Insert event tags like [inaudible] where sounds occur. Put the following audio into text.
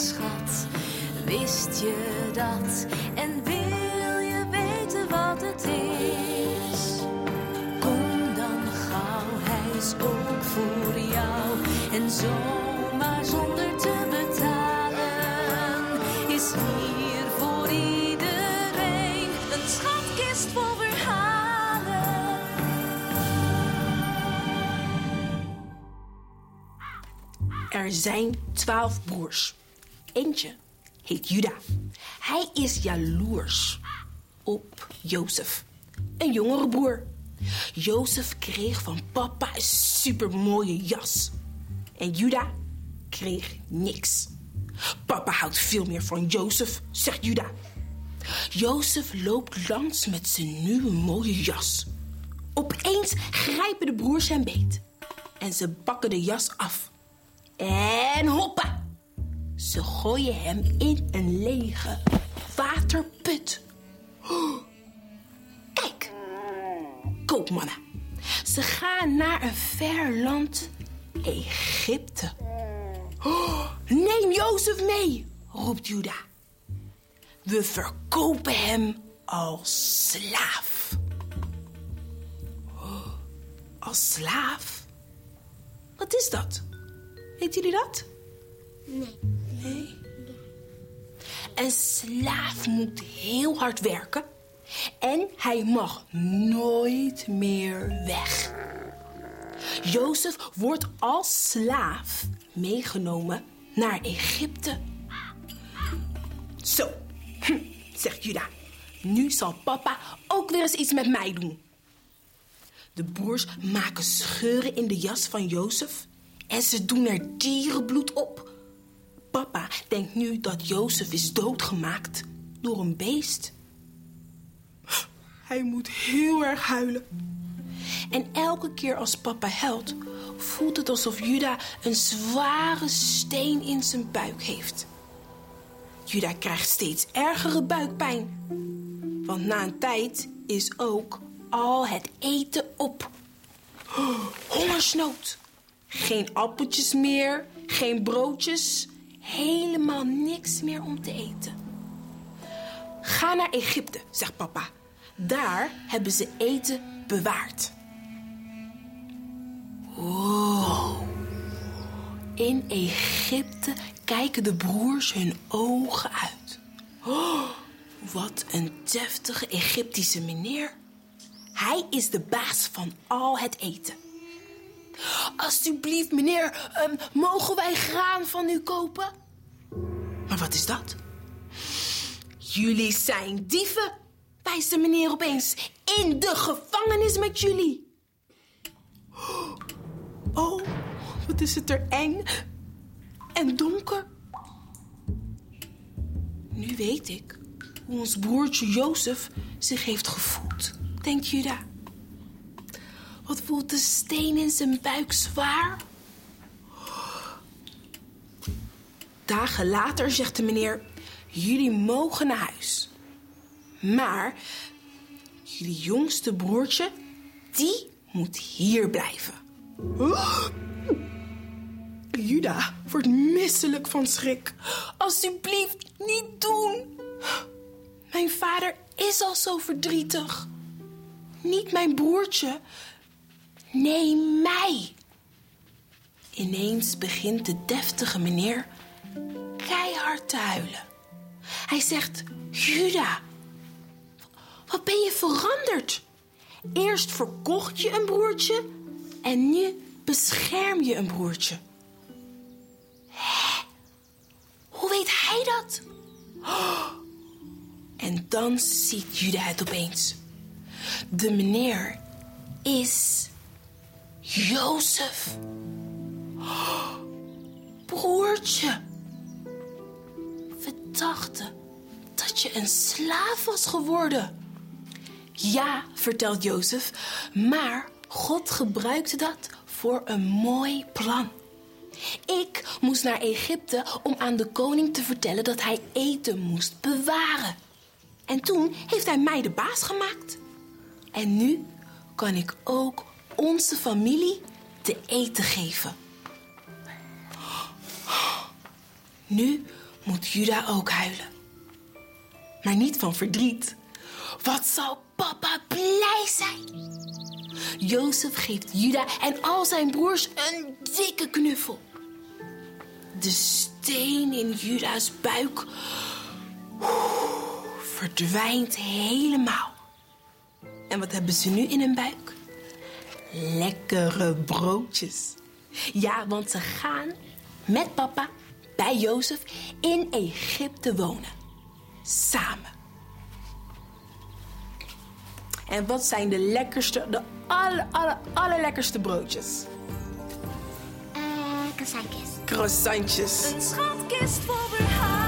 schat. Wist je dat? En wil je weten wat het is? Kom dan gauw, hij is ook voor jou. En zomaar zonder te betalen is hier voor iedereen een schatkist vol verhalen. Er zijn twaalf broers. Eentje heet Juda. Hij is jaloers op Jozef, een jongere broer. Jozef kreeg van papa een supermooie jas. En Juda kreeg niks. Papa houdt veel meer van Jozef, zegt Juda. Jozef loopt langs met zijn nieuwe mooie jas. Opeens grijpen de broers hem beet. En ze pakken de jas af. En hoppa! Ze gooien hem in een lege waterput. [gasps] Kijk, koopmannen. Ze gaan naar een ver land, Egypte. [gasps] Neem Jozef mee, roept Juda. We verkopen hem als slaaf. [gasps] Als slaaf? Wat is dat? Weet jullie dat? Nee. Nee. Een slaaf moet heel hard werken en hij mag nooit meer weg. Jozef wordt als slaaf meegenomen naar Egypte. Zo, hm, zegt Juda. Nu zal papa ook weer eens iets met mij doen. De broers maken scheuren in de jas van Jozef en ze doen er dierenbloed op. Papa denkt nu dat Jozef is doodgemaakt door een beest. Hij moet heel erg huilen. En elke keer als papa huilt, voelt het alsof Juda een zware steen in zijn buik heeft. Juda krijgt steeds ergere buikpijn. Want na een tijd is ook al het eten op. [gasps] Hongersnood. Geen appeltjes meer, geen broodjes, helemaal niks meer om te eten. Ga naar Egypte, zegt papa. Daar hebben ze eten bewaard. Wow. In Egypte kijken de broers hun ogen uit. Oh, wat een deftige Egyptische meneer. Hij is de baas van al het eten. Alsjeblieft, meneer, ehm, mogen wij graan van u kopen? Maar wat is dat? Jullie zijn dieven, wijst de meneer opeens. In de gevangenis met jullie. Oh, wat is het er eng en donker. Nu weet ik hoe ons broertje Jozef zich heeft gevoeld, denkt Juda. Wat voelt de steen in zijn buik zwaar? Dagen later zegt de meneer: Jullie mogen naar huis. Maar jullie jongste broertje, die moet hier blijven. Juda wordt misselijk van schrik. Alsjeblieft, niet doen. Mijn vader is al zo verdrietig. Niet mijn broertje. Nee, mij. Ineens begint de deftige meneer keihard te huilen. Hij zegt: Juda, wat ben je veranderd? Eerst verkocht je een broertje en nu bescherm je een broertje. Hoe weet hij dat? [gasps] En dan ziet Juda het opeens. De meneer is Jozef. Broertje. We dachten dat je een slaaf was geworden. Ja, vertelt Jozef, maar God gebruikte dat voor een mooi plan. Ik moest naar Egypte om aan de koning te vertellen dat hij eten moest bewaren. En toen heeft hij mij de baas gemaakt. En nu kan ik ook onze familie te eten geven. Nu moet Juda ook huilen. Maar niet van verdriet. Wat zal papa blij zijn? Jozef geeft Juda en al zijn broers een dikke knuffel. De steen in Juda's buik verdwijnt helemaal. En wat hebben ze nu in hun buik? Lekkere broodjes. Ja, want ze gaan met papa bij Jozef in Egypte wonen. Samen. En wat zijn de lekkerste, de aller, aller, allerlekkerste broodjes? Eh, croissantjes. Croissantjes. Een schatkist vol verhalen.